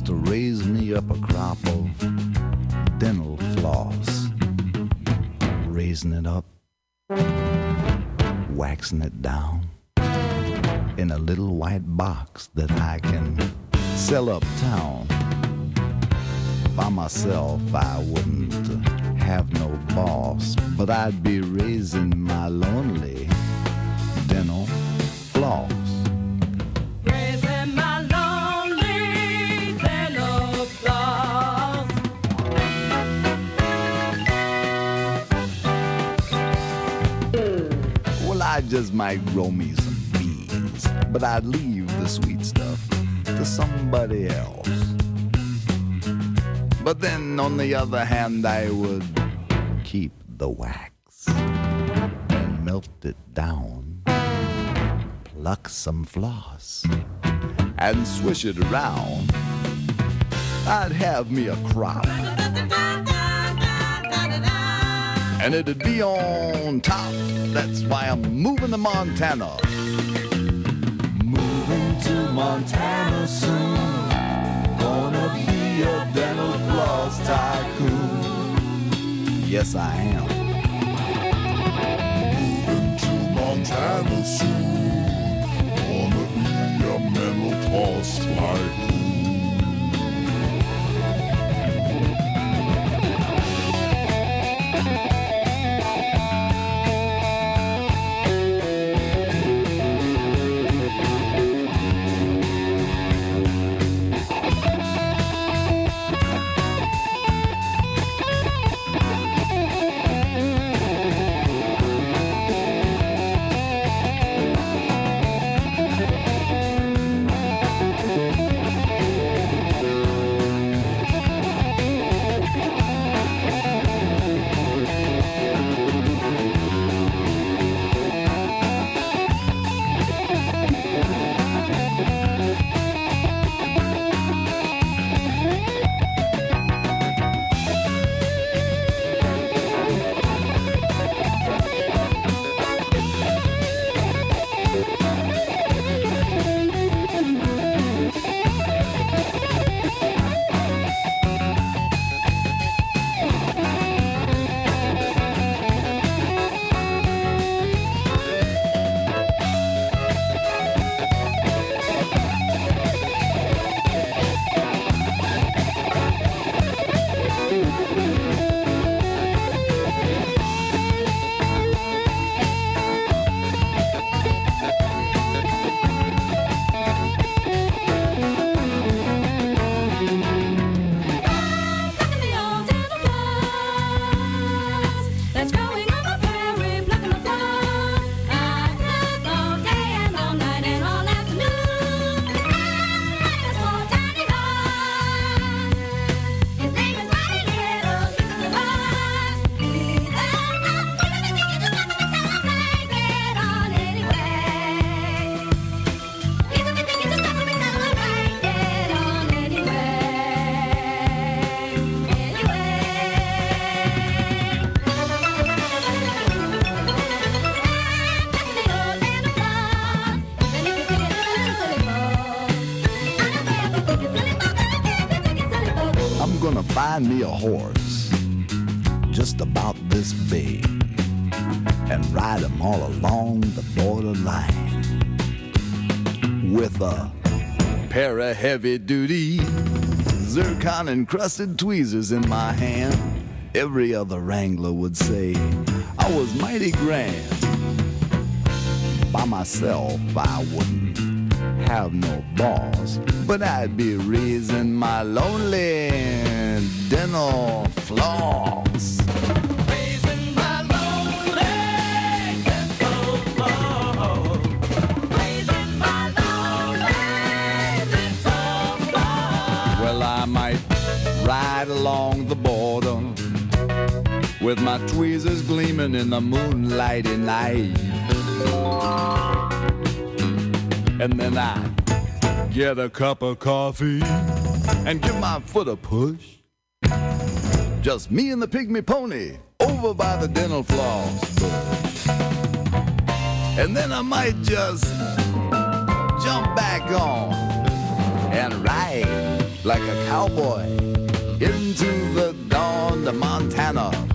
Just to raise me up a crop of dental floss. Raising it up, waxing it down in a little white box that I can sell uptown. By myself, I wouldn't have no boss, but I'd be raising my lonely dental floss. Just might grow me some beans, but I'd leave the sweet stuff to somebody else. But then, on the other hand, I would keep the wax and melt it down, pluck some floss, and swish it around. I'd have me a crop, and it'd be on top. That's why I'm moving to Montana. Moving to Montana soon. Gonna be a dental floss tycoon. Yes, I am. Moving to Montana soon. Gonna be a mental floss tycoon. Find me a horse just about this big and ride him all along the borderline with a pair of heavy duty zircon encrusted tweezers in my hand. Every other wrangler would say I was mighty grand. By myself, I wouldn't have no boss, but I'd be raising my lonely dental floss. Well, I might ride along the border with my tweezers gleaming in the moonlighty night. And then I get a cup of coffee and give my foot a push. Just me and the pygmy pony over by the dental floss. And then I might just jump back on and ride like a cowboy into the dawn of Montana.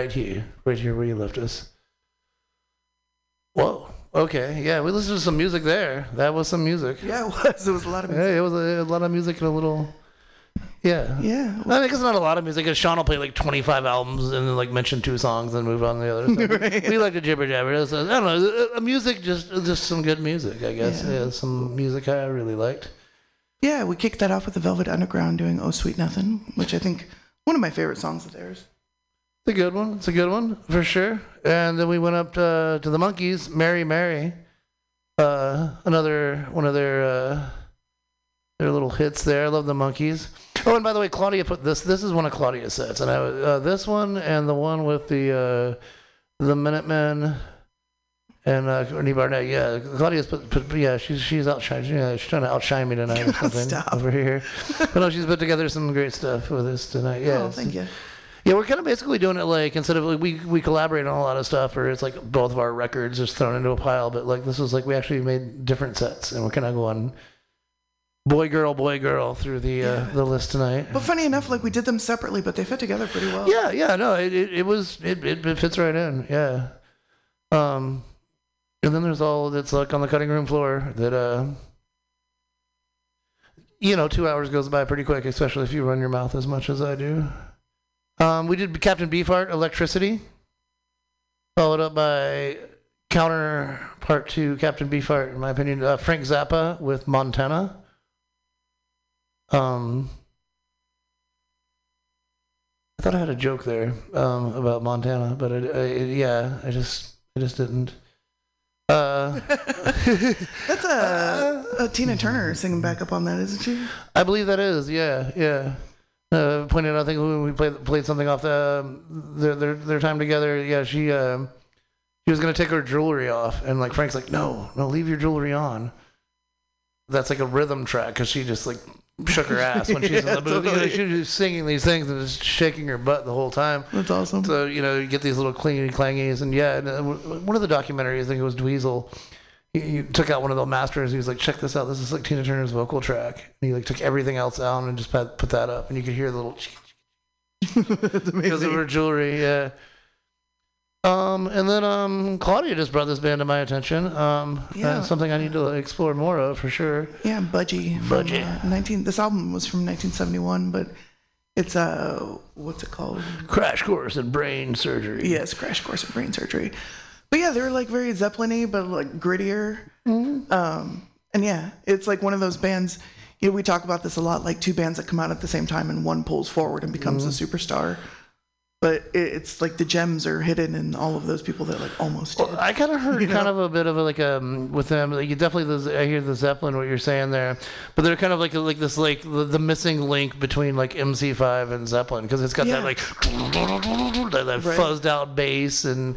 Right here, right here where you left us. Whoa. Okay. Yeah, we listened to some music there. That was some music. Yeah, it was. It was a lot of music. Hey, it was a, a lot of music and a little. Yeah. Yeah. I think it's not a lot of music. 'cause Sean will play like 25 albums and then like mention two songs and move on to the other. stuff. We like to jibber jabber. It's, uh, I don't know. uh, Music, just just some good music, I guess. Yeah. Yeah. some music I really liked. Yeah, we kicked that off with the Velvet Underground doing "Oh Sweet Nothing," which I think one of my favorite songs of theirs. It's a good one. It's a good one for sure. And then we went up to, to the Monkees, Mary Mary. Uh, another one of their uh, their little hits there. I love the Monkees. Oh, and by the way, Claudia put this. This is one of Claudia's sets, and I uh, this one and the one with the uh, the Minutemen and uh, Courtney Barnett. Yeah, Claudia's put, put yeah. She's she's outshining. Yeah, she's trying to outshine me tonight or something Stop. over here. But no, she's put together some great stuff with us tonight. Yeah, oh, thank you. Yeah, we're kind of basically doing it like instead of like we we collaborate on a lot of stuff, or it's like both of our records just thrown into a pile. But like this was like we actually made different sets, and we're kind of going boy girl boy girl through the uh, the list tonight. But funny enough, like we did them separately, but they fit together pretty well. Yeah, yeah, no, it it, it was it, it it fits right in. Yeah, um, and then there's all that's like on the cutting room floor that uh. You know, two hours goes by pretty quick, especially if you run your mouth as much as I do. Um, we did Captain Beefheart, Electricity, followed up by counterpart to Captain Beefheart, in my opinion, uh, Frank Zappa with Montana. Um, I thought I had a joke there um, about Montana, but yeah, I just, I just didn't. Uh, That's a, a Tina Turner singing back up on that, isn't she? I believe that is, yeah, yeah. Uh, pointed out, I think when we played played something off the um, their their their time together. Yeah, she um, she was gonna take her jewelry off, and like Frank's like, no, no, leave your jewelry on. That's like a rhythm track because she just like shook her ass when she's Yeah, in the booth. You know, she was just singing these things and just shaking her butt the whole time. That's awesome. So you know, you get these little clingy clangies, and yeah, and, uh, one of the documentaries, I think it was Dweezil. He, he took out one of the masters. He was like, "Check this out. This is like Tina Turner's vocal track." And he like took everything else out and just put, put that up, and you could hear the little because of her jewelry. Yeah. Um, and then um, Claudia just brought this band to my attention. Um, Yeah. something I need to explore more of for sure. Yeah, Budgie. from, Budgie. uh, 19. This album was from 1971, but it's uh, what's it called? Crash course in brain surgery. Yes, Crash Course in Brain Surgery. But yeah, they were like very Zeppelin-y, but like grittier. Um, and yeah, it's like one of those bands. You know, we talk about this a lot, like two bands that come out at the same time and one pulls forward and becomes a superstar. But it, it's like the gems are hidden in all of those people that like almost. Well, I kind of heard You kind know? of a bit of a, like um with them. Like you definitely the, I hear the Zeppelin what you're saying there, but they're kind of like like this like the, the missing link between like MC5 and Zeppelin because it's got that like that, that Right. fuzzed out bass and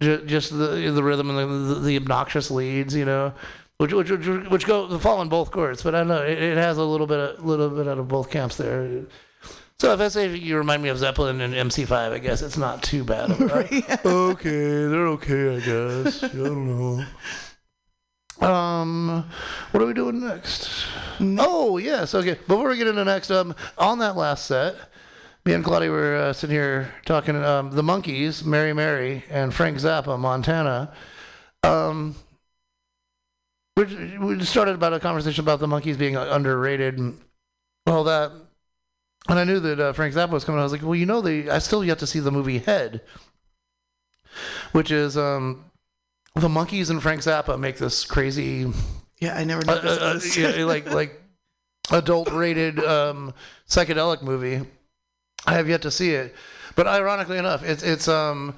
just the the rhythm and the, the, the obnoxious leads, you know. Which, which, which, which go fall in both courts, but I don't know it, it has a little bit of, little bit out of both camps there. So if I say you remind me of Zeppelin and MC5, I guess it's not too bad. a- Okay, they're okay, I guess. I don't know. Um, what are we doing next? Oh yes, okay. Before we get into next, um, on that last set, me and Claudia were uh, sitting here talking. Um, the Monkees, Mary Mary, and Frank Zappa, Montana. Um, we we started about a conversation about the Monkees being underrated and all that. And I knew that uh, Frank Zappa was coming. I was like, well, you know, the I still yet to see the movie Head, which is um, the Monkees and Frank Zappa make this crazy, yeah, I never uh, noticed uh, uh, this. yeah, like like adult rated um, psychedelic movie. I have yet to see it, but ironically enough, it's it's um.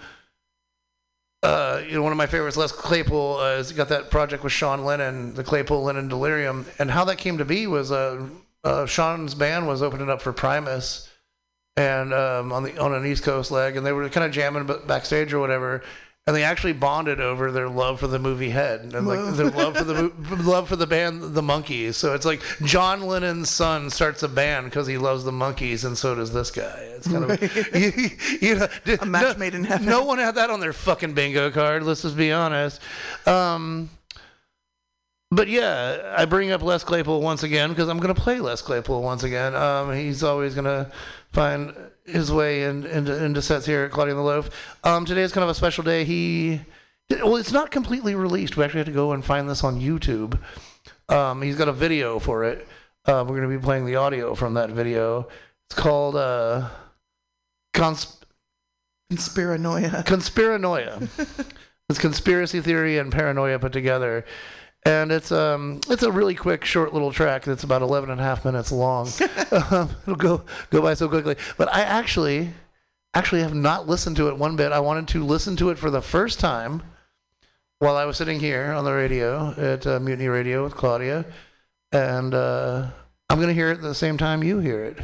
Uh, you know, one of my favorites, Les Claypool, uh, has got that project with Sean Lennon, the Claypool Lennon Delirium, and how that came to be was uh, uh, Sean's band was opening up for Primus, and um, on the on an East Coast leg, and they were kind of jamming backstage or whatever, and they actually bonded over their love for the movie Head and like their love for the love for the band The Monkees. So it's like John Lennon's son starts a band because he loves the Monkees, and so does this guy. It's kind of you, you know, A match no, made in heaven. No one had that on their fucking bingo card. Let's just be honest. Um, but yeah, I bring up Les Claypool once again because I'm going to play Les Claypool once again. Um, he's always going to find his way in, into, into sets here at Claudia and the Loaf. Um, today is kind of a special day. He, well, it's not completely released. We actually had to go and find this on YouTube. Um, he's got a video for it. Uh, we're going to be playing the audio from that video. It's called uh, Consp- Conspiranoia. Conspiranoia. it's conspiracy theory and paranoia put together. And it's um it's a really quick, short little track that's about 11 and a half minutes long. um, it'll go go by so quickly. But I actually actually have not listened to it one bit. I wanted to listen to it for the first time while I was sitting here on the radio at uh, Mutiny Radio with Claudia, and uh, I'm gonna hear it at the same time you hear it.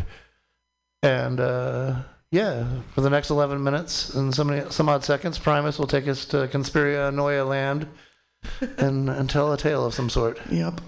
And uh, yeah, for the next 11 minutes and some some odd seconds, Primus will take us to Conspiranoia land and and tell a tale of some sort. Yep.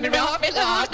men vad vill ha.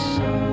You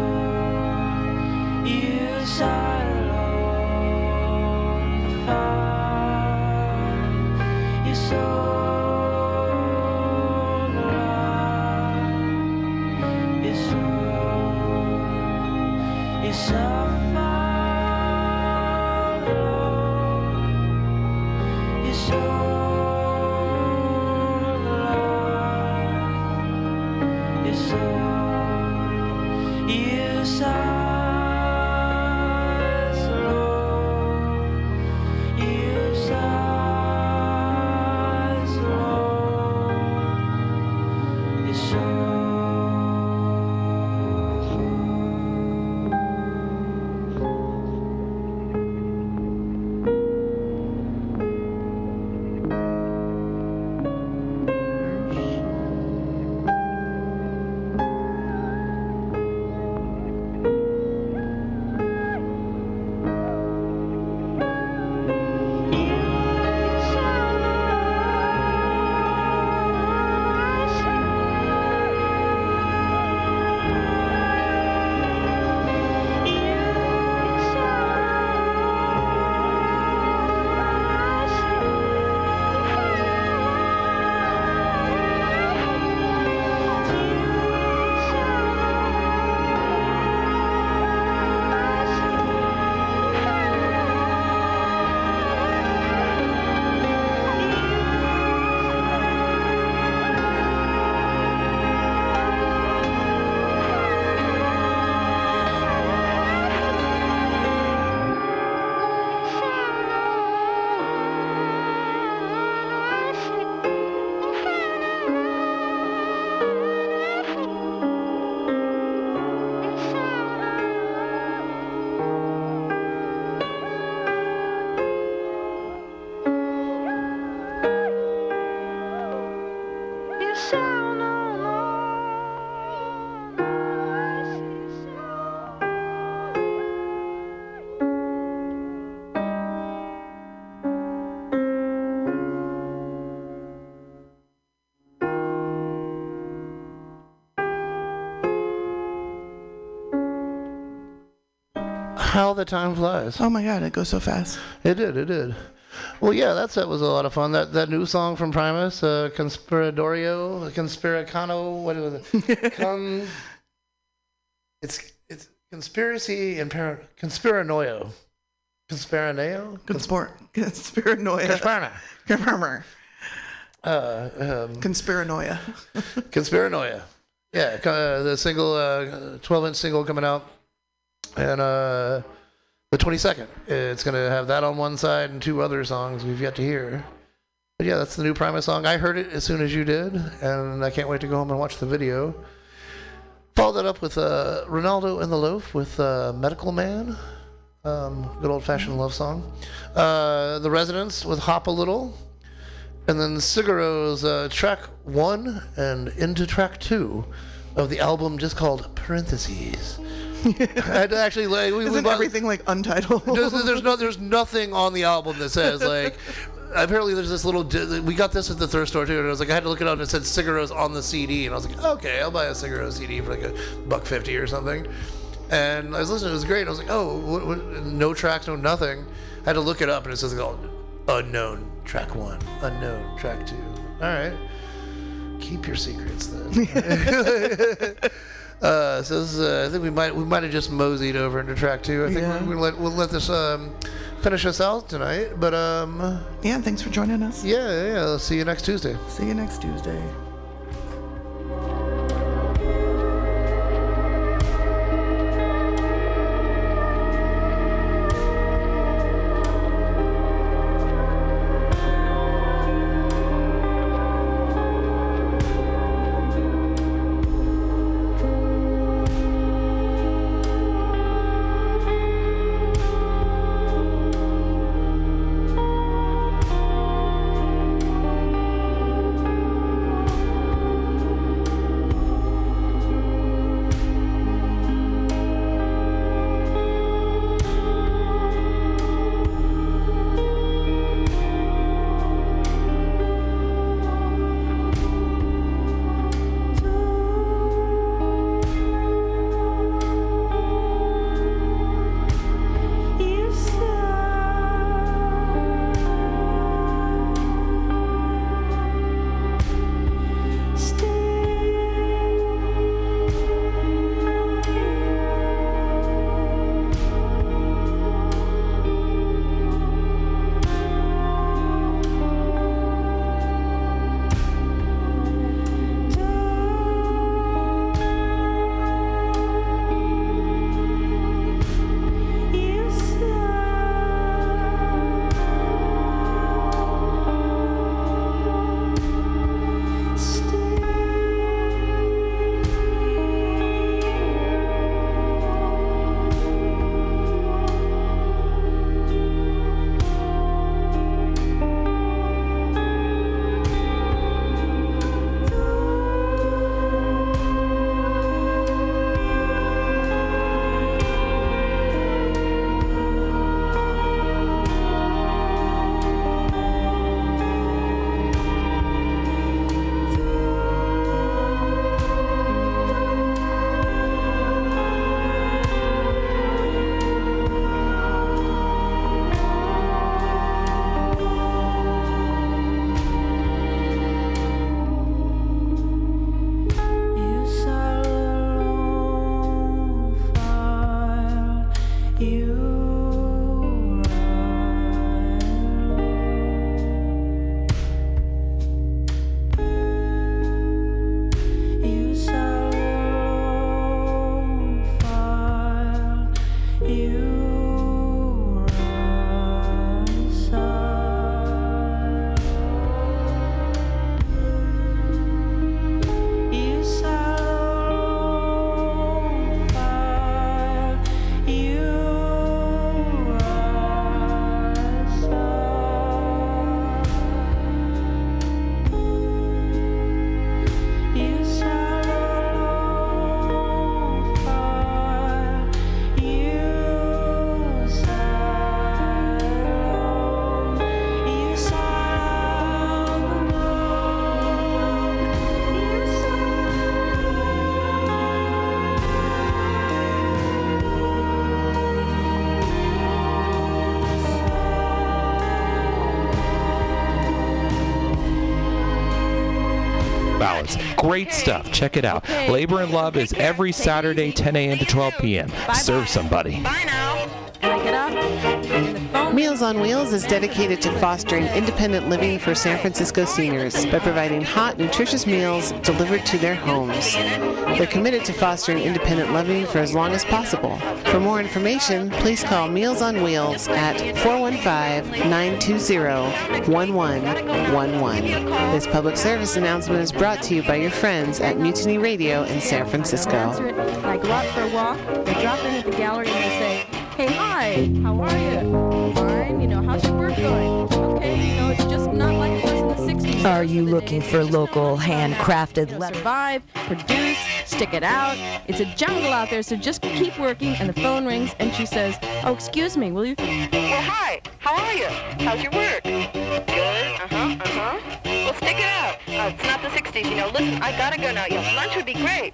How the time flies. Oh my god, it goes so fast. It did. It did. Well, yeah, that set was a lot of fun. That that new song from Primus, uh, Conspiradorio, Conspiracano, what was it? Con. It's it's conspiracy and par- conspiranoia. Conspiraneo? Conspor- conspiranoia. Conspiranoia. Uh, um, Conspiranoia. Conspiranoia. Yeah, uh, the single, uh, 12 inch single coming out. And uh, the 22nd. It's going to have that on one side and two other songs we've yet to hear. But yeah, that's the new Primus song. I heard it as soon as you did, and I can't wait to go home and watch the video. Follow that up with uh, Renaldo and the Loaf with uh, Medical Man. Um, good old fashioned love song. Uh, the Residents with Hop a Little. And then Sigur Rós uh, track one and into track two of the album just called Parentheses. I had to actually like we, we Isn't bought- everything like untitled? there's, there's no there's nothing on the album that says like apparently there's this little we got this at the thrift store too and I was like I had to look it up and it said Sigur Rós on the CD and I was like okay I'll buy a Sigur Rós CD for like a buck fifty or something. And I was listening it was great I was like oh what, what, no tracks no nothing. I had to look it up and it says like, oh, unknown track one unknown track two. All right. Keep your secrets then Uh, so this is, uh, I think we might we might have just moseyed over into track two. I think Yeah. we're, we'll let we'll let this um, finish us out tonight. But um, Yeah, thanks for joining us. yeah, yeah, yeah. I'll see you next Tuesday. See you next Tuesday. Great stuff. Check it out. Labor and Love is every Saturday, 10 a.m. to 12 p.m. Serve somebody. Meals on Wheels is dedicated to fostering independent living for San Francisco seniors by providing hot, nutritious meals delivered to their homes. They're committed to fostering independent living for as long as possible. For more information, please call Meals on Wheels at 415-920-1111. This public service announcement is brought to you by your friends at Mutiny Radio in San Francisco. I go out for a walk. I drop in at the gallery and I say, "Hey, hi. How are you? Fine. You know, how's your work going? Okay. You know, it's just not like it was in the '60s. Are you looking for local handcrafted leather? Survive, produce, stick it out. It's a jungle out there, so just keep working. And the phone rings, and she says, "Oh, excuse me, will you?" Well, hi. How are you? How's your work? Good. Uh huh. Uh huh. Well, stick it out. Uh, it's not the '60s, you know. Listen, I gotta go now. Yeah, lunch would be great.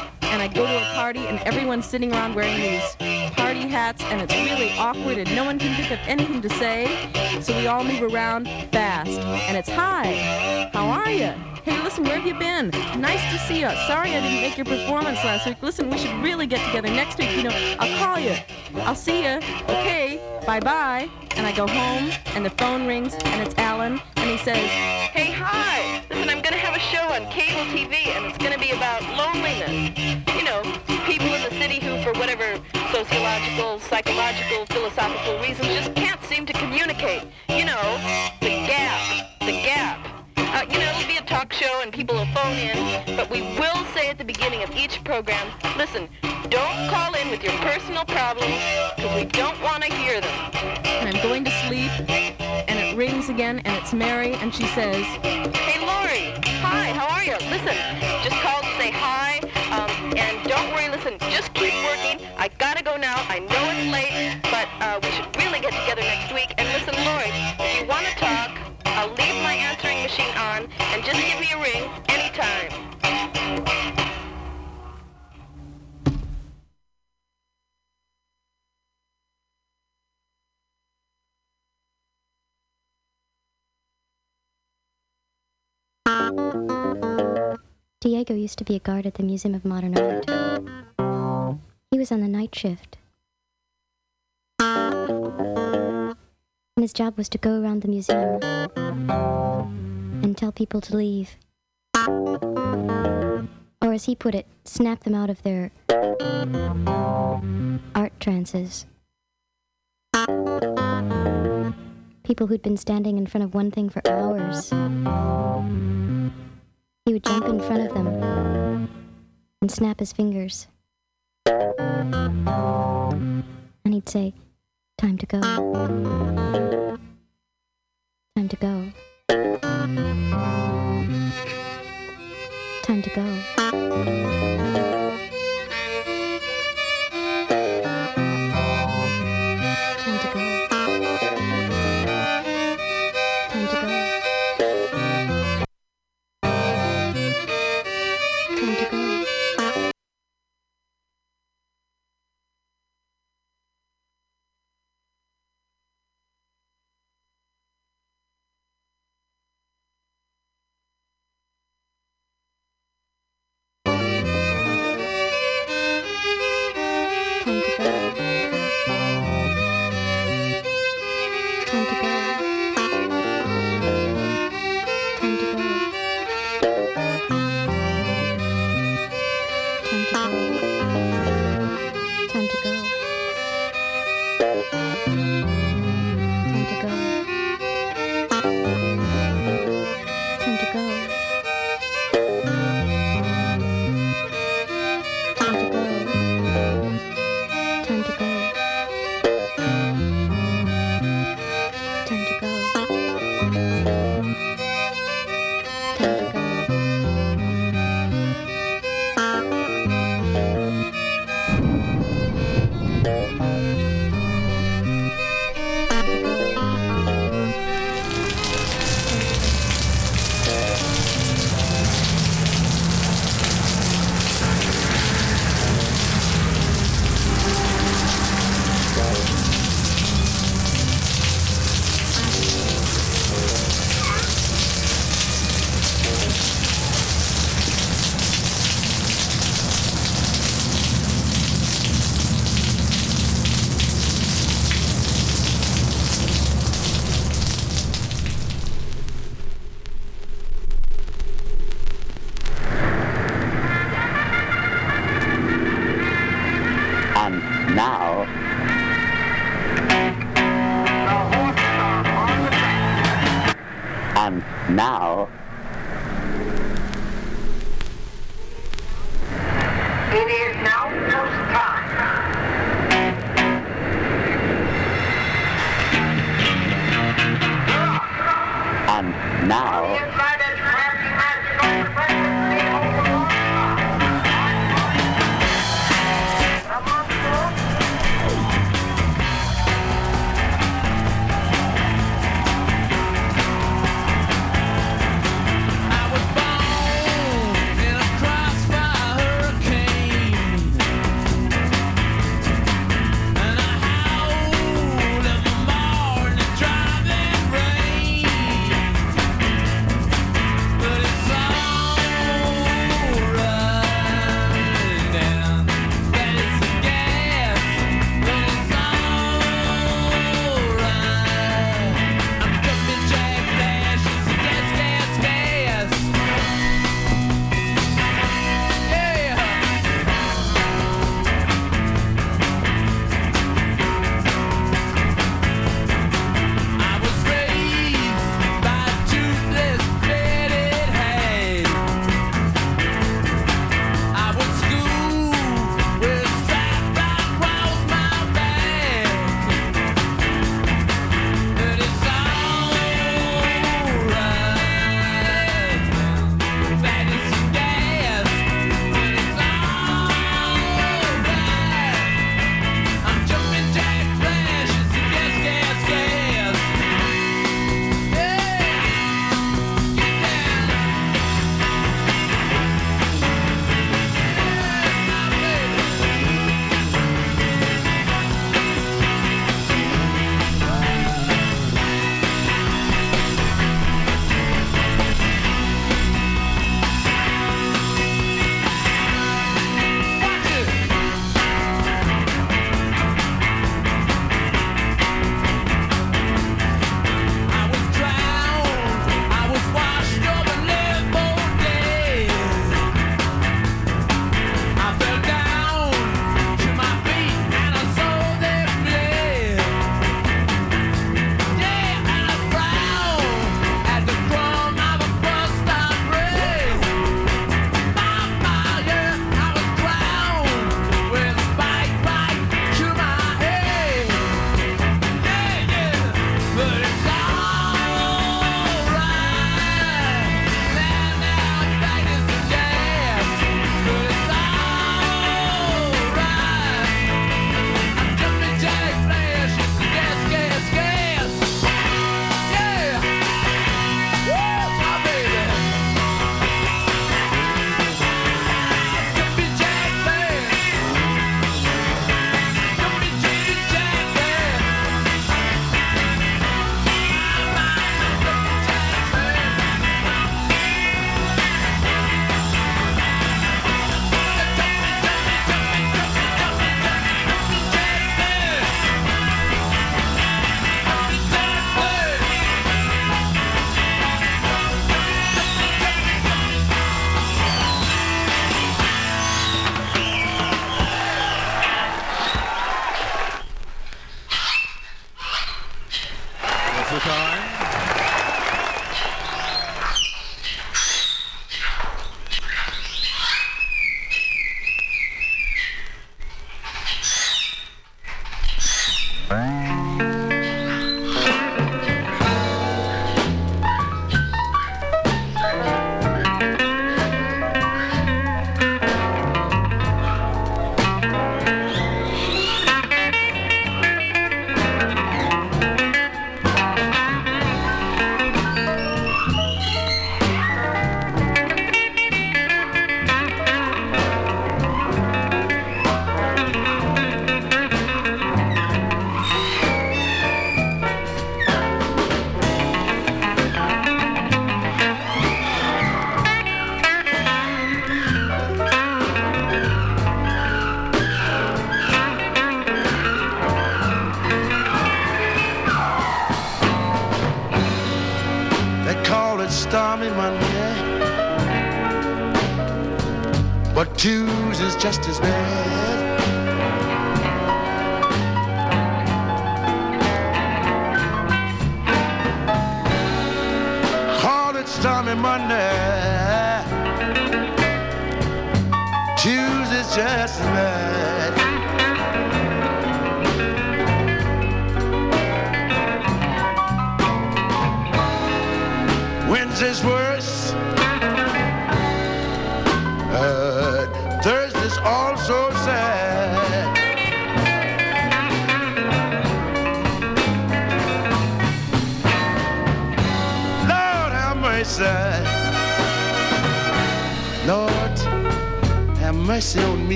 And I go to a party, and everyone's sitting around wearing these party hats, and it's really awkward, and no one can think of anything to say. So we all move around fast, and it's hi. How are you? Hey, listen, where have you been? Nice to see you. Sorry I didn't make your performance last week. Listen, we should really get together next week. You know, I'll call you. I'll see you. Okay, bye bye. And I go home, and the phone rings, and it's Alan, and he says, Hey, hi. Listen, I'm going to have a show on cable TV, and it's going to be about loneliness. Sociological, psychological, philosophical reasons, just can't seem to communicate. You know, the gap. The gap. Uh, you know, it'll be a talk show and people will phone in, but we will say at the beginning of each program, listen, don't call in with your personal problems because we don't want to hear them. and I'm going to sleep, and it rings again, and it's Mary, and she says, Hey, Diego used to be a guard at the Museum of Modern Art. He was on the night shift. And his job was to go around the museum and tell people to leave. Or, as he put it, snap them out of their art trances. People who'd been standing in front of one thing for hours. He would jump in front of them and snap his fingers. And he'd say, Time to go. Time to go. Time to go.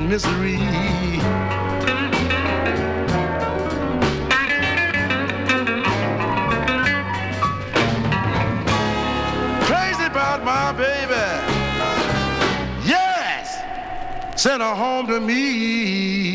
and misery. Crazy about my baby. Yes, send her home to me.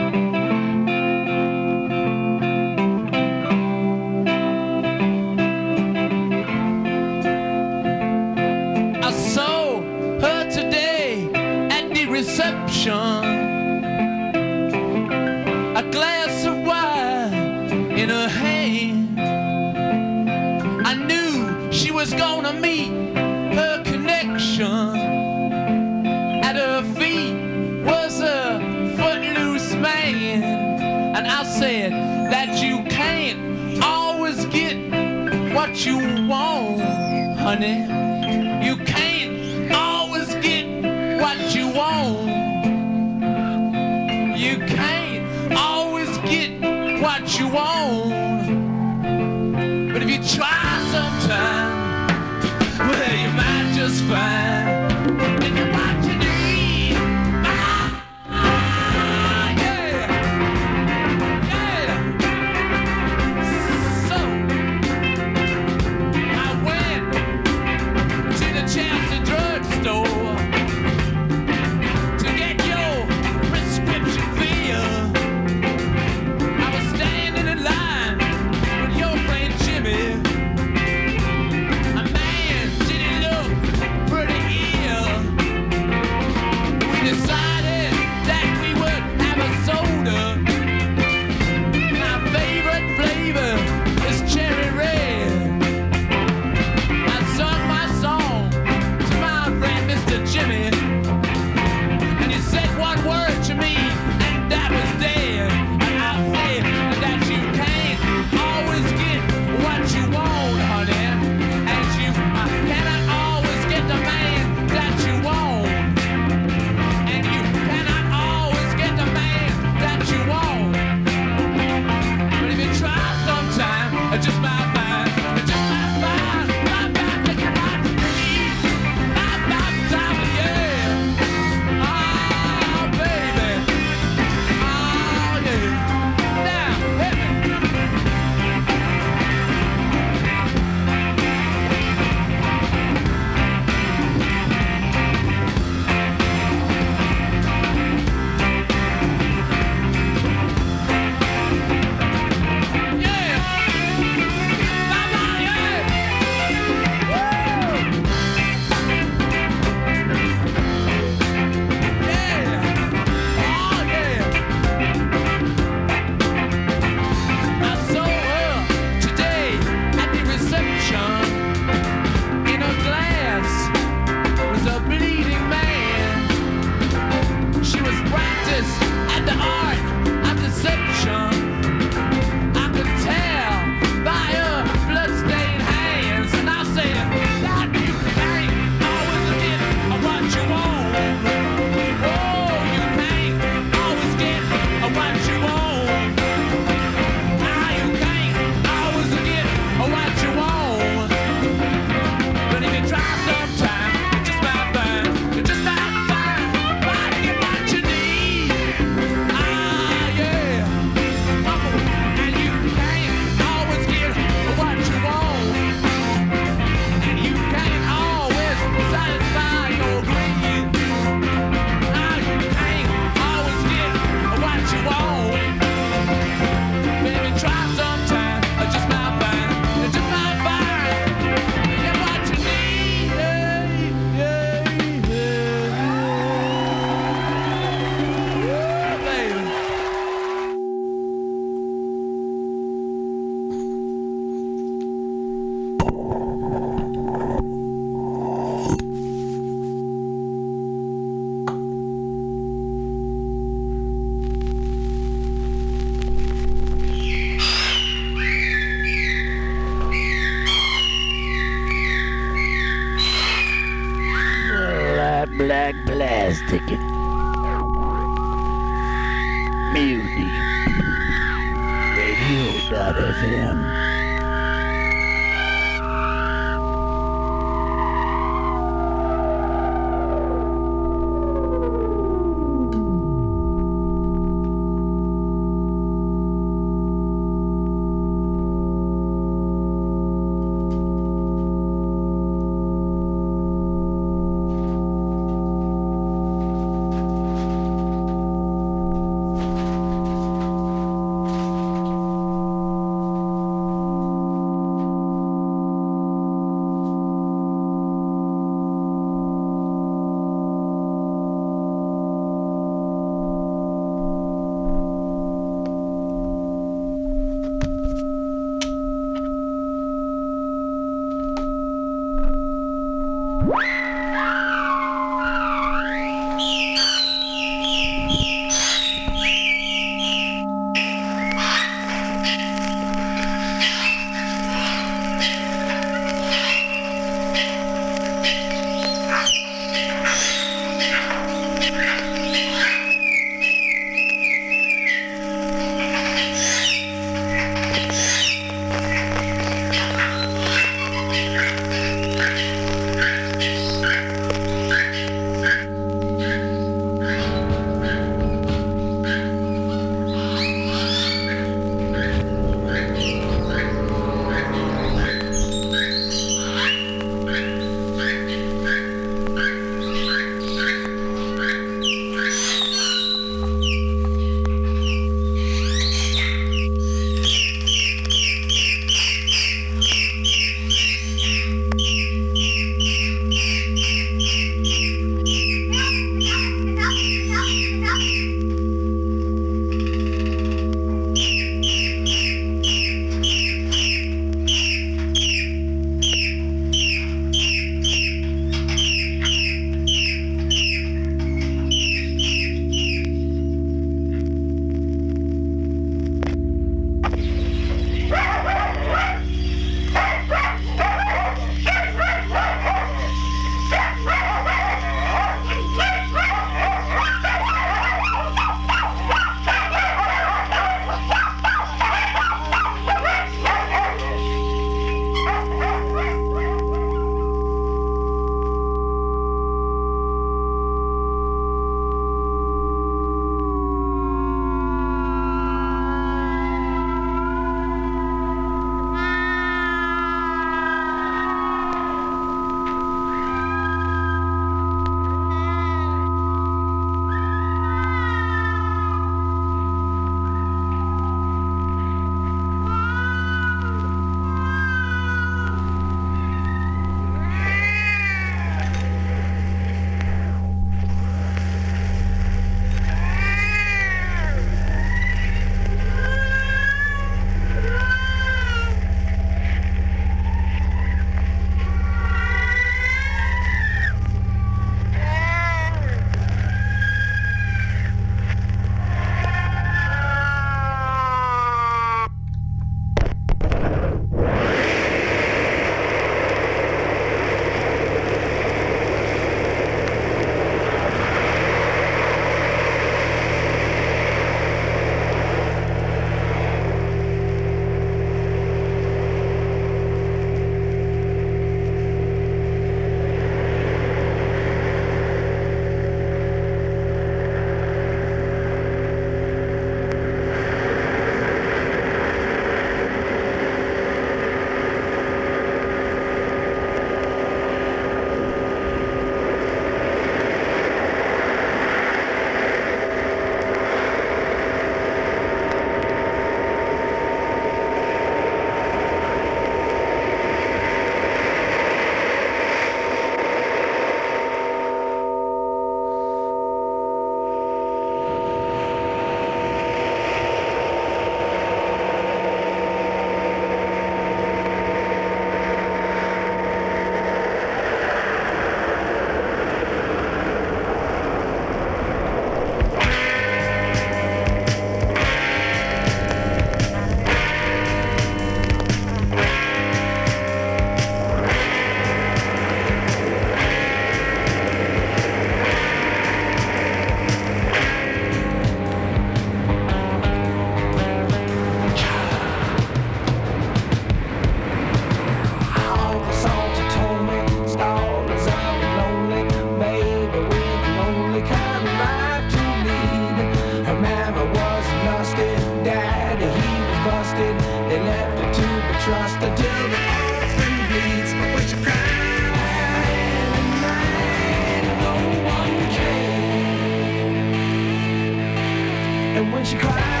when she cries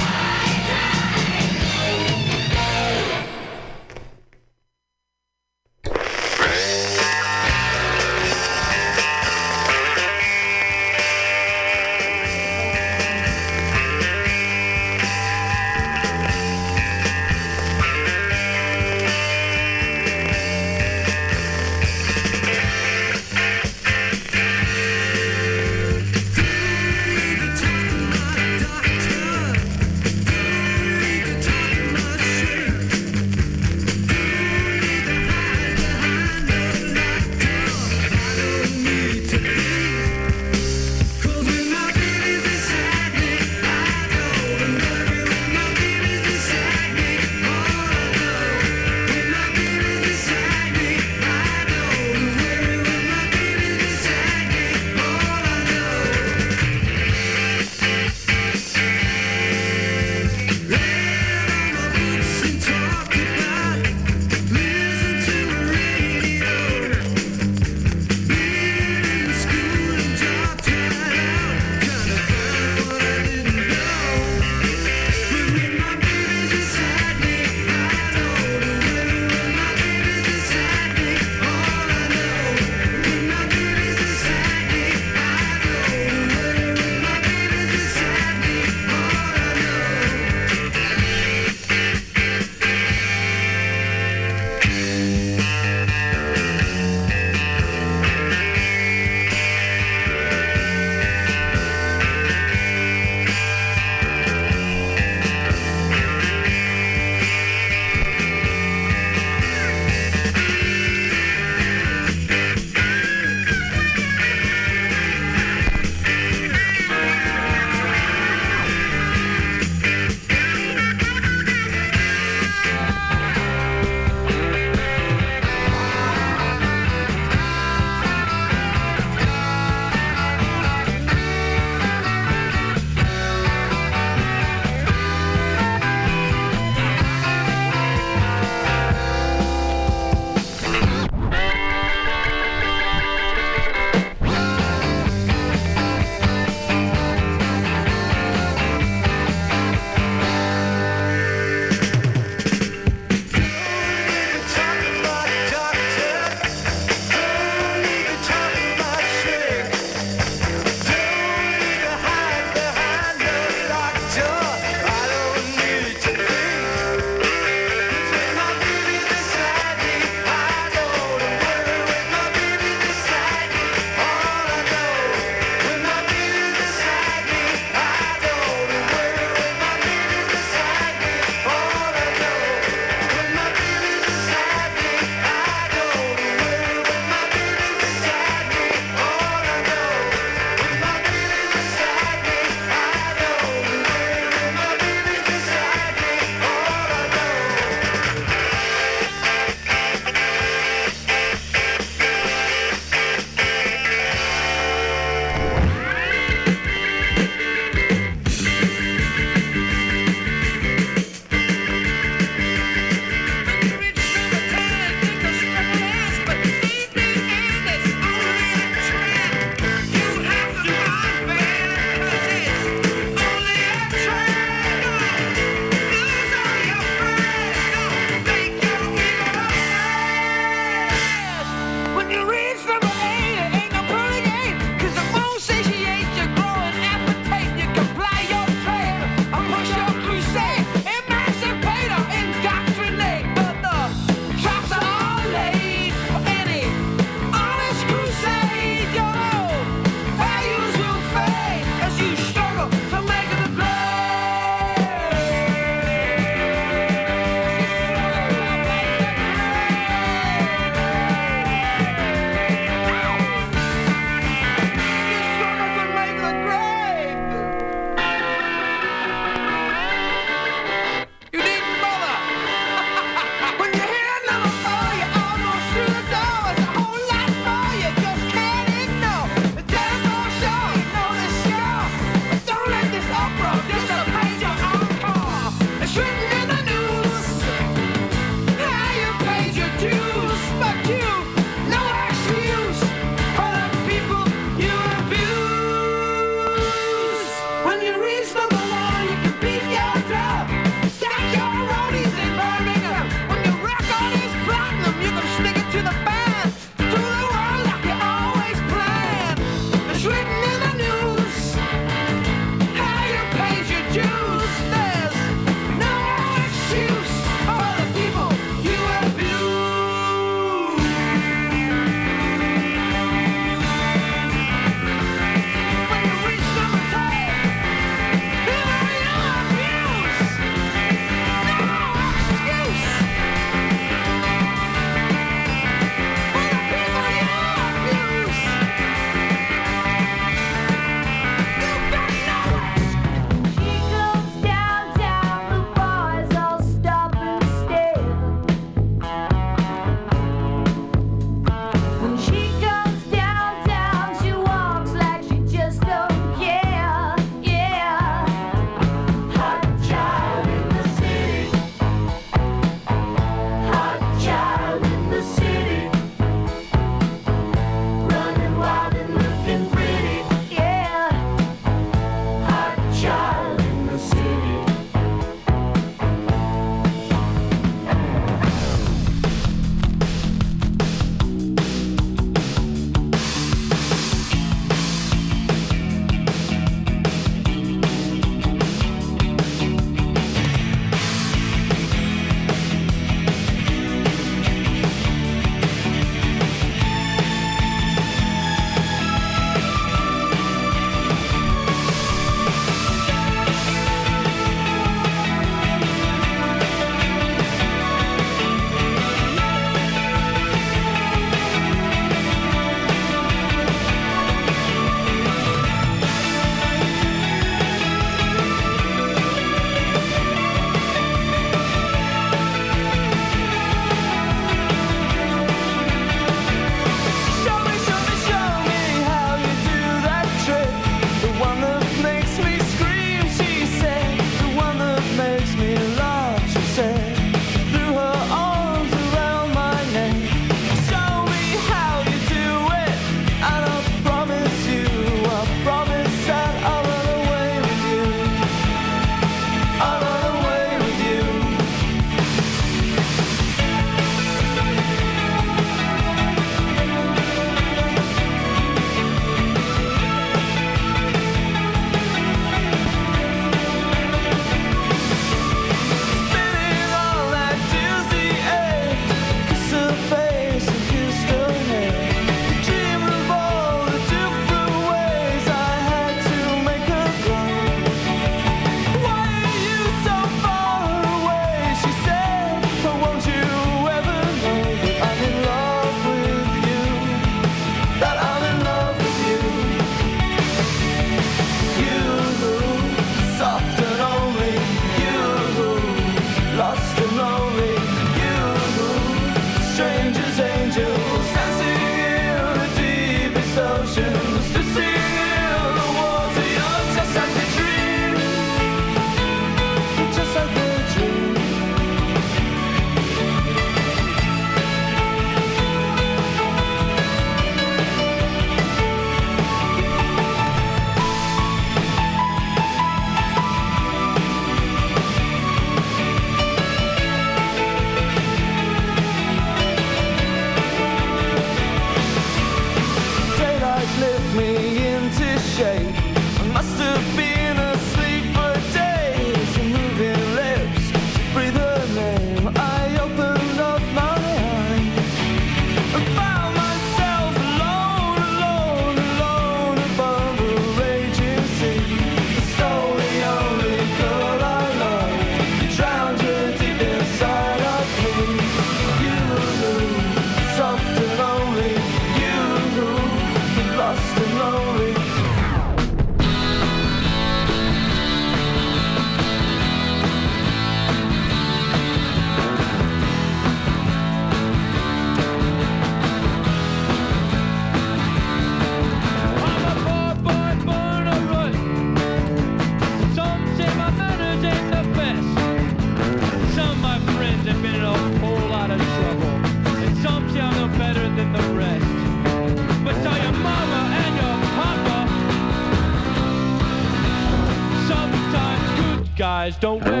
don't worry.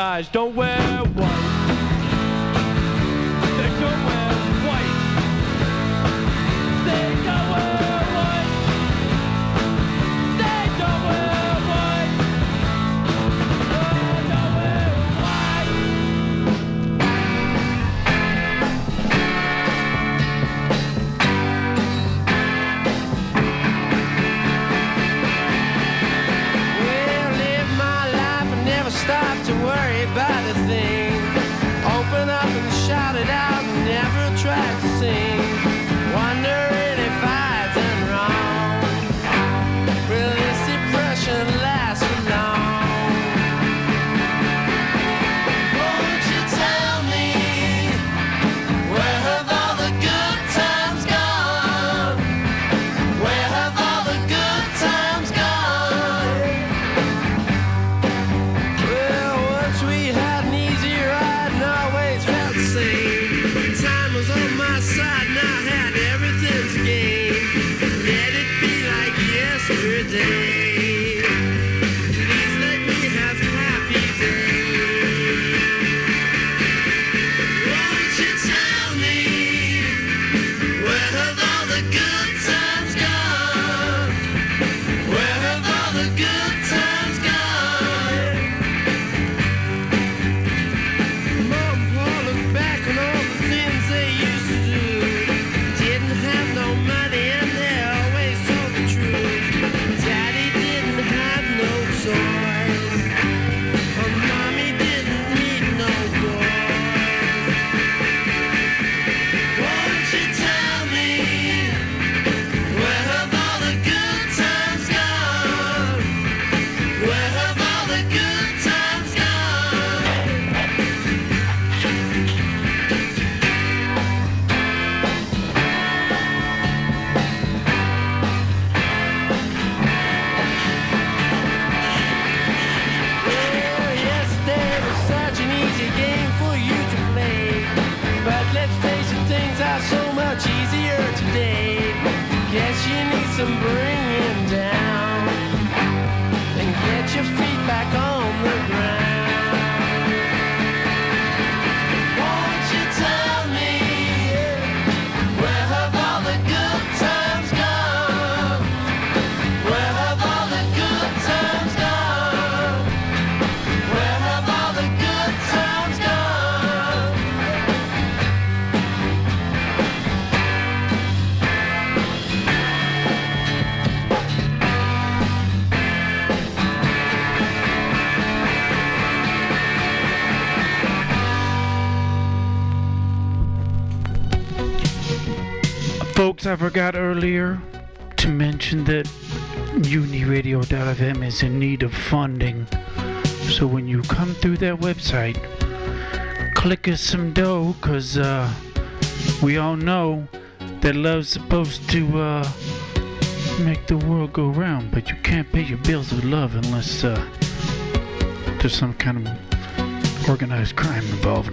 guys. Don't wear. Folks, I forgot earlier to mention that mutinyradio.fm is in need of funding. So when you come through that website, click us some dough, because uh, we all know that love's supposed to uh, make the world go round, but you can't pay your bills with love unless uh, there's some kind of organized crime involved.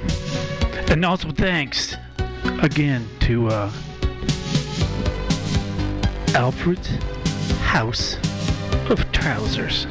And also, thanks again to. Uh, Alfred's House of Trousers.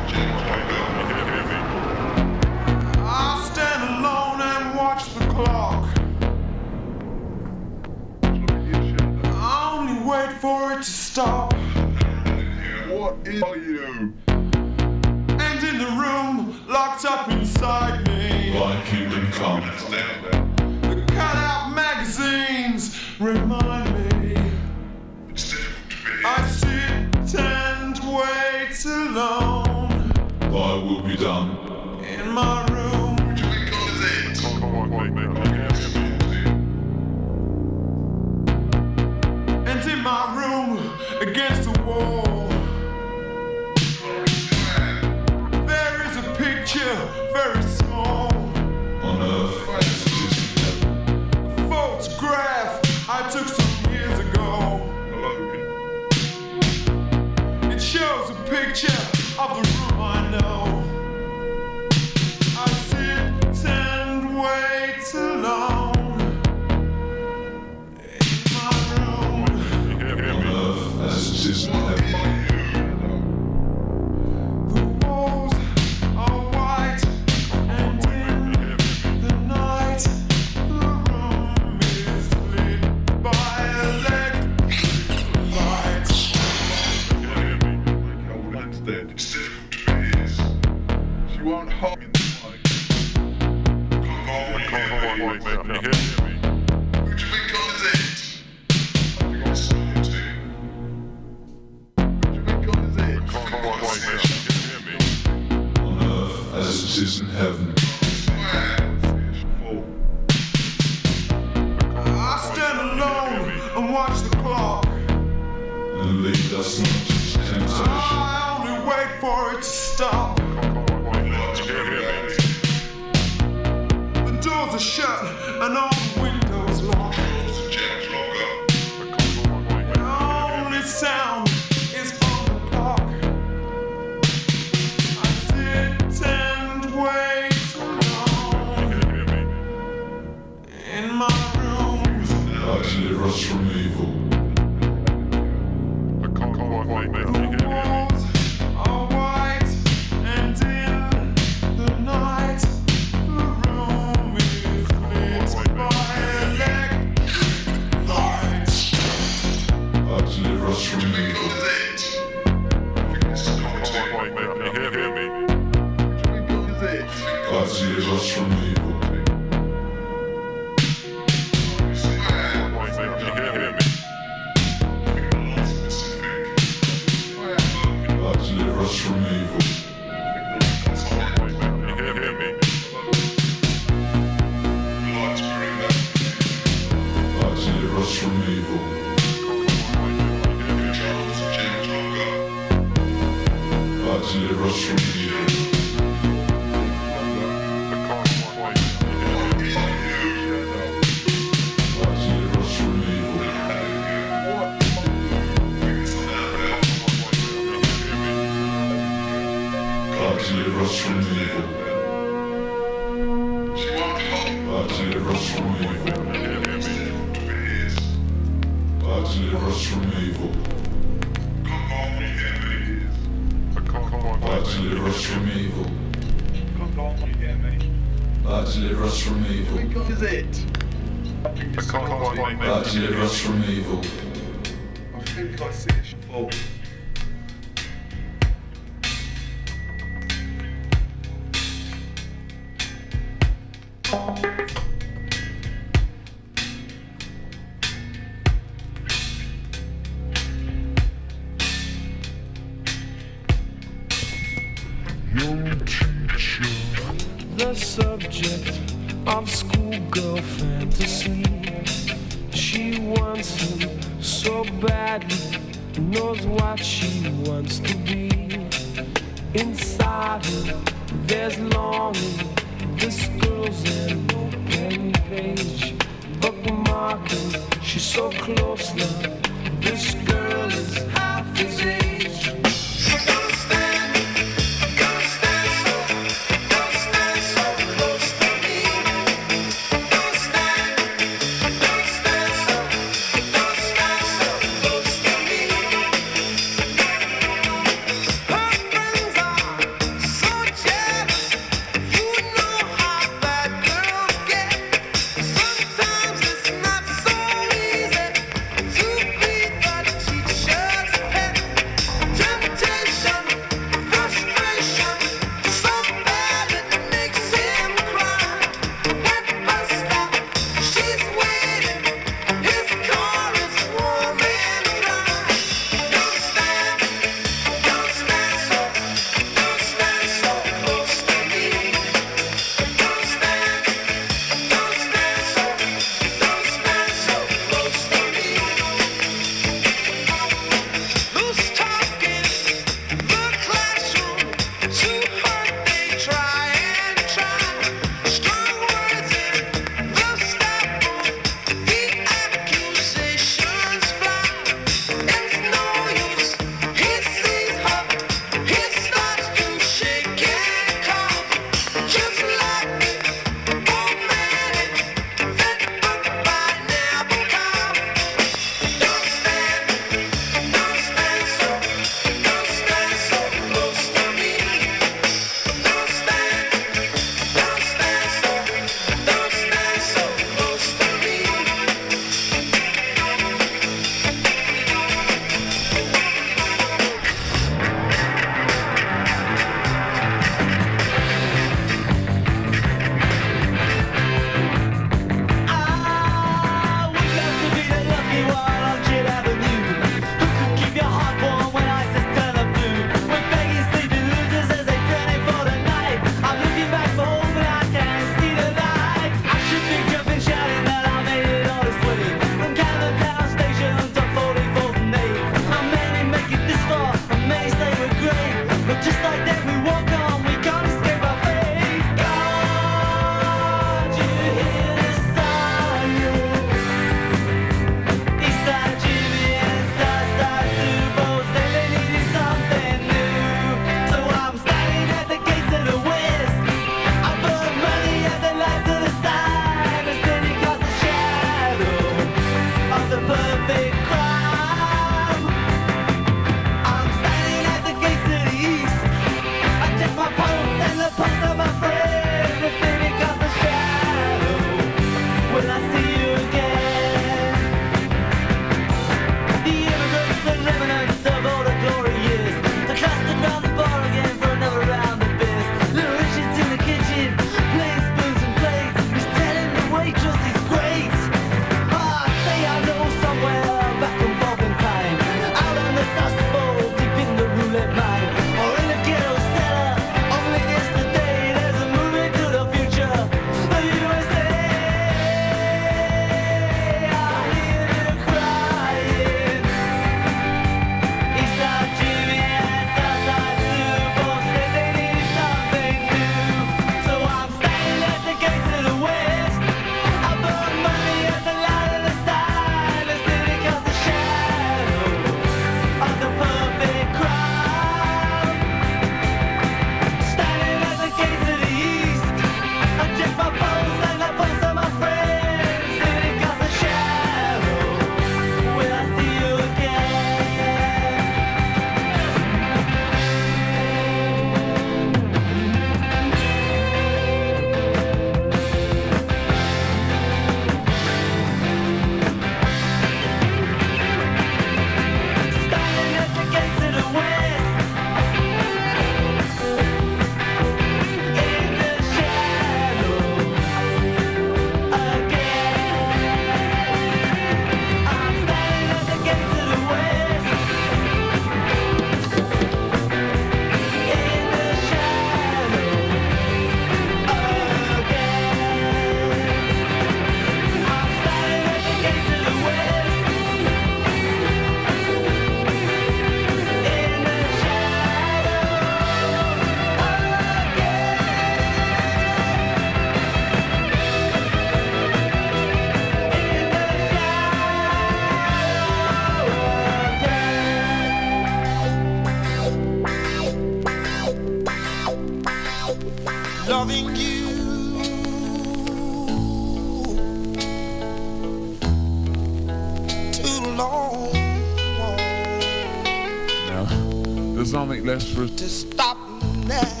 Less for to stop now.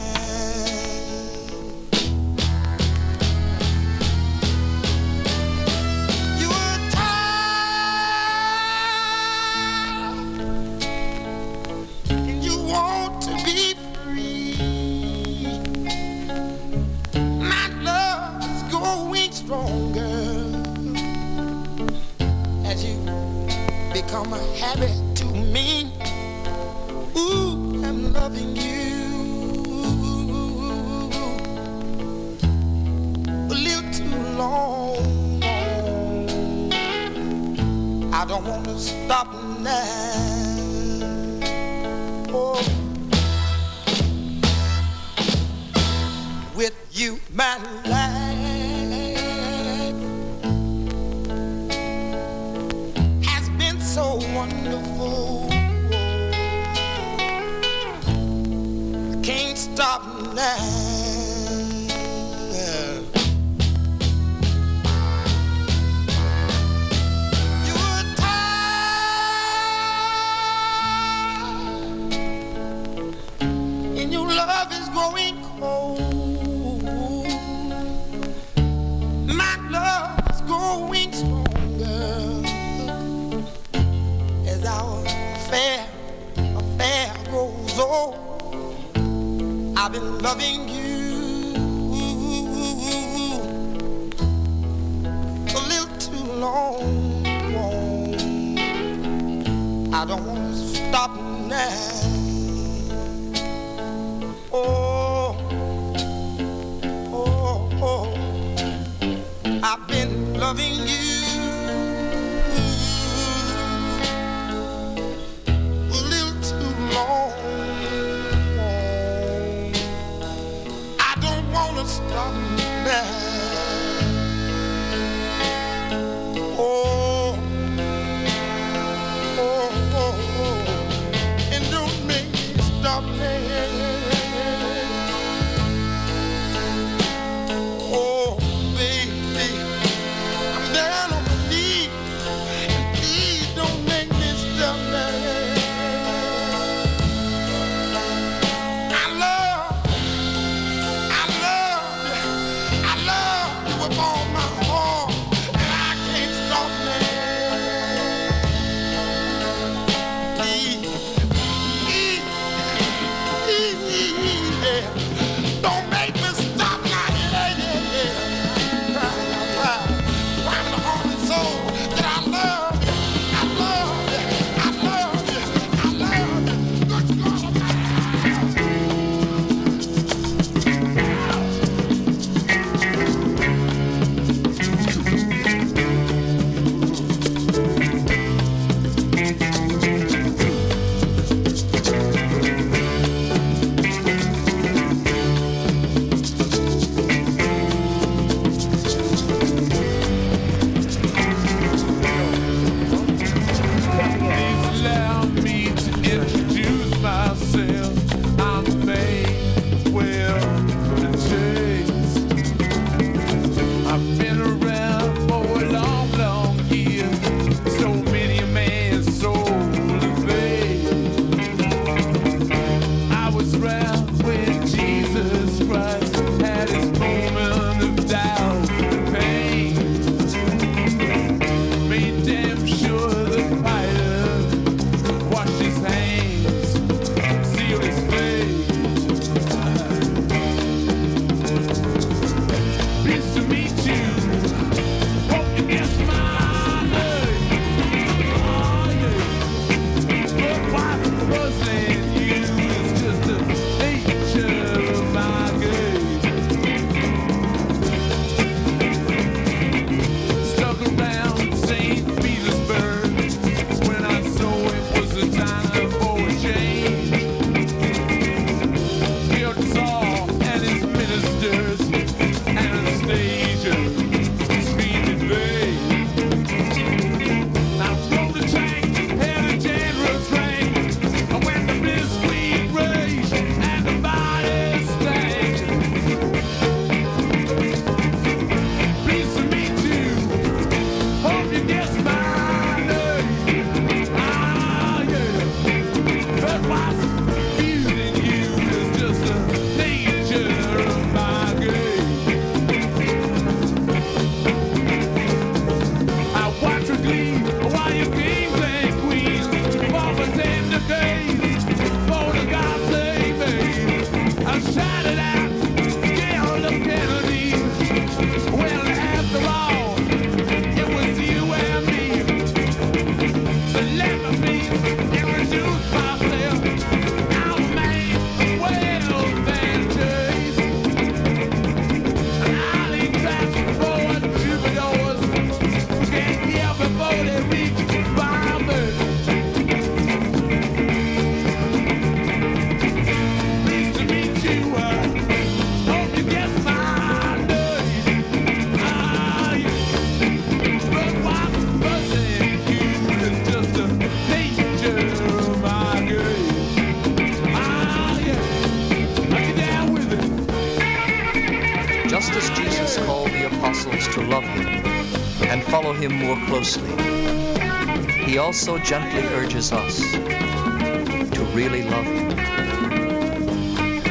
Also gently urges us to really love him.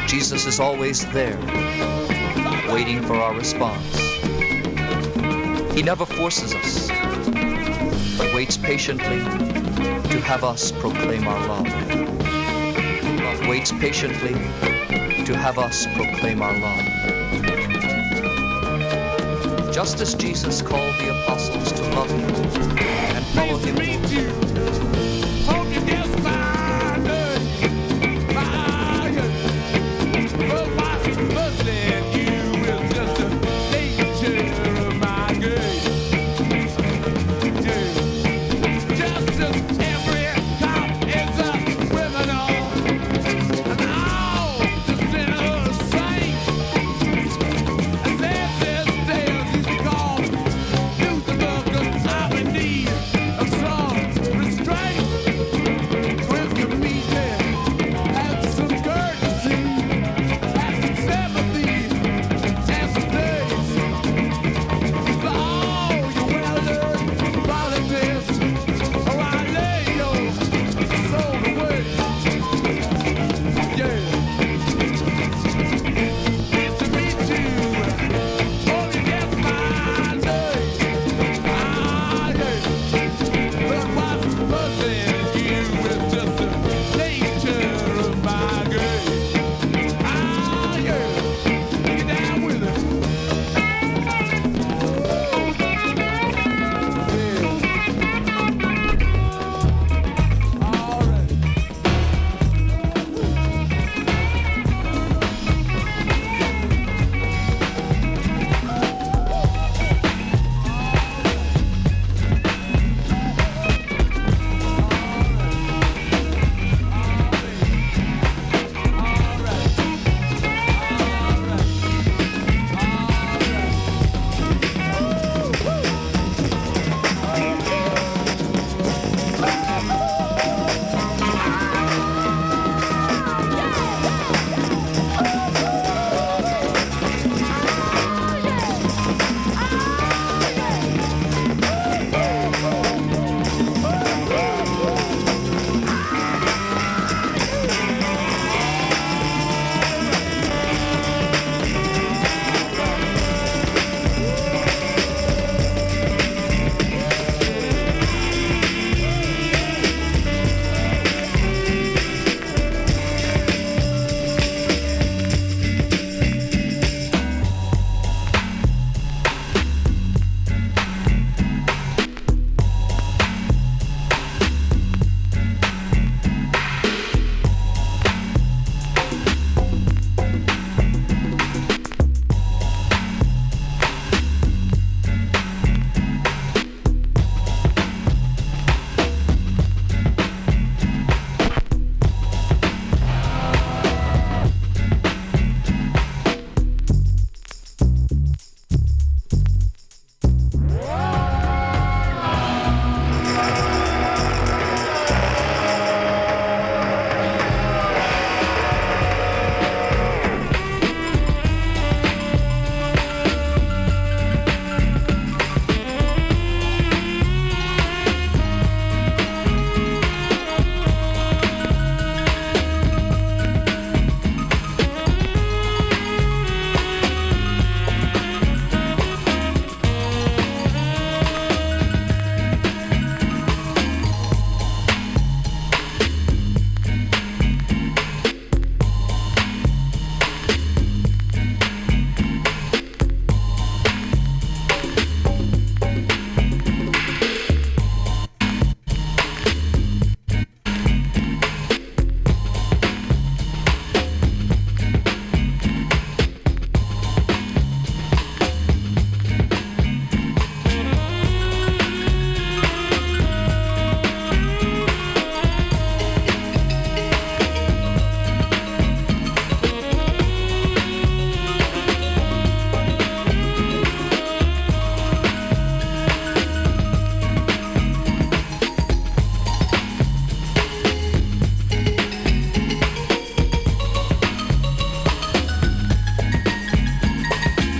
Jesus is always there, waiting for our response. He never forces us, but waits patiently to have us proclaim our love. Waits patiently to have us proclaim our love. Just as Jesus called the apostles to love him follow him. Hope you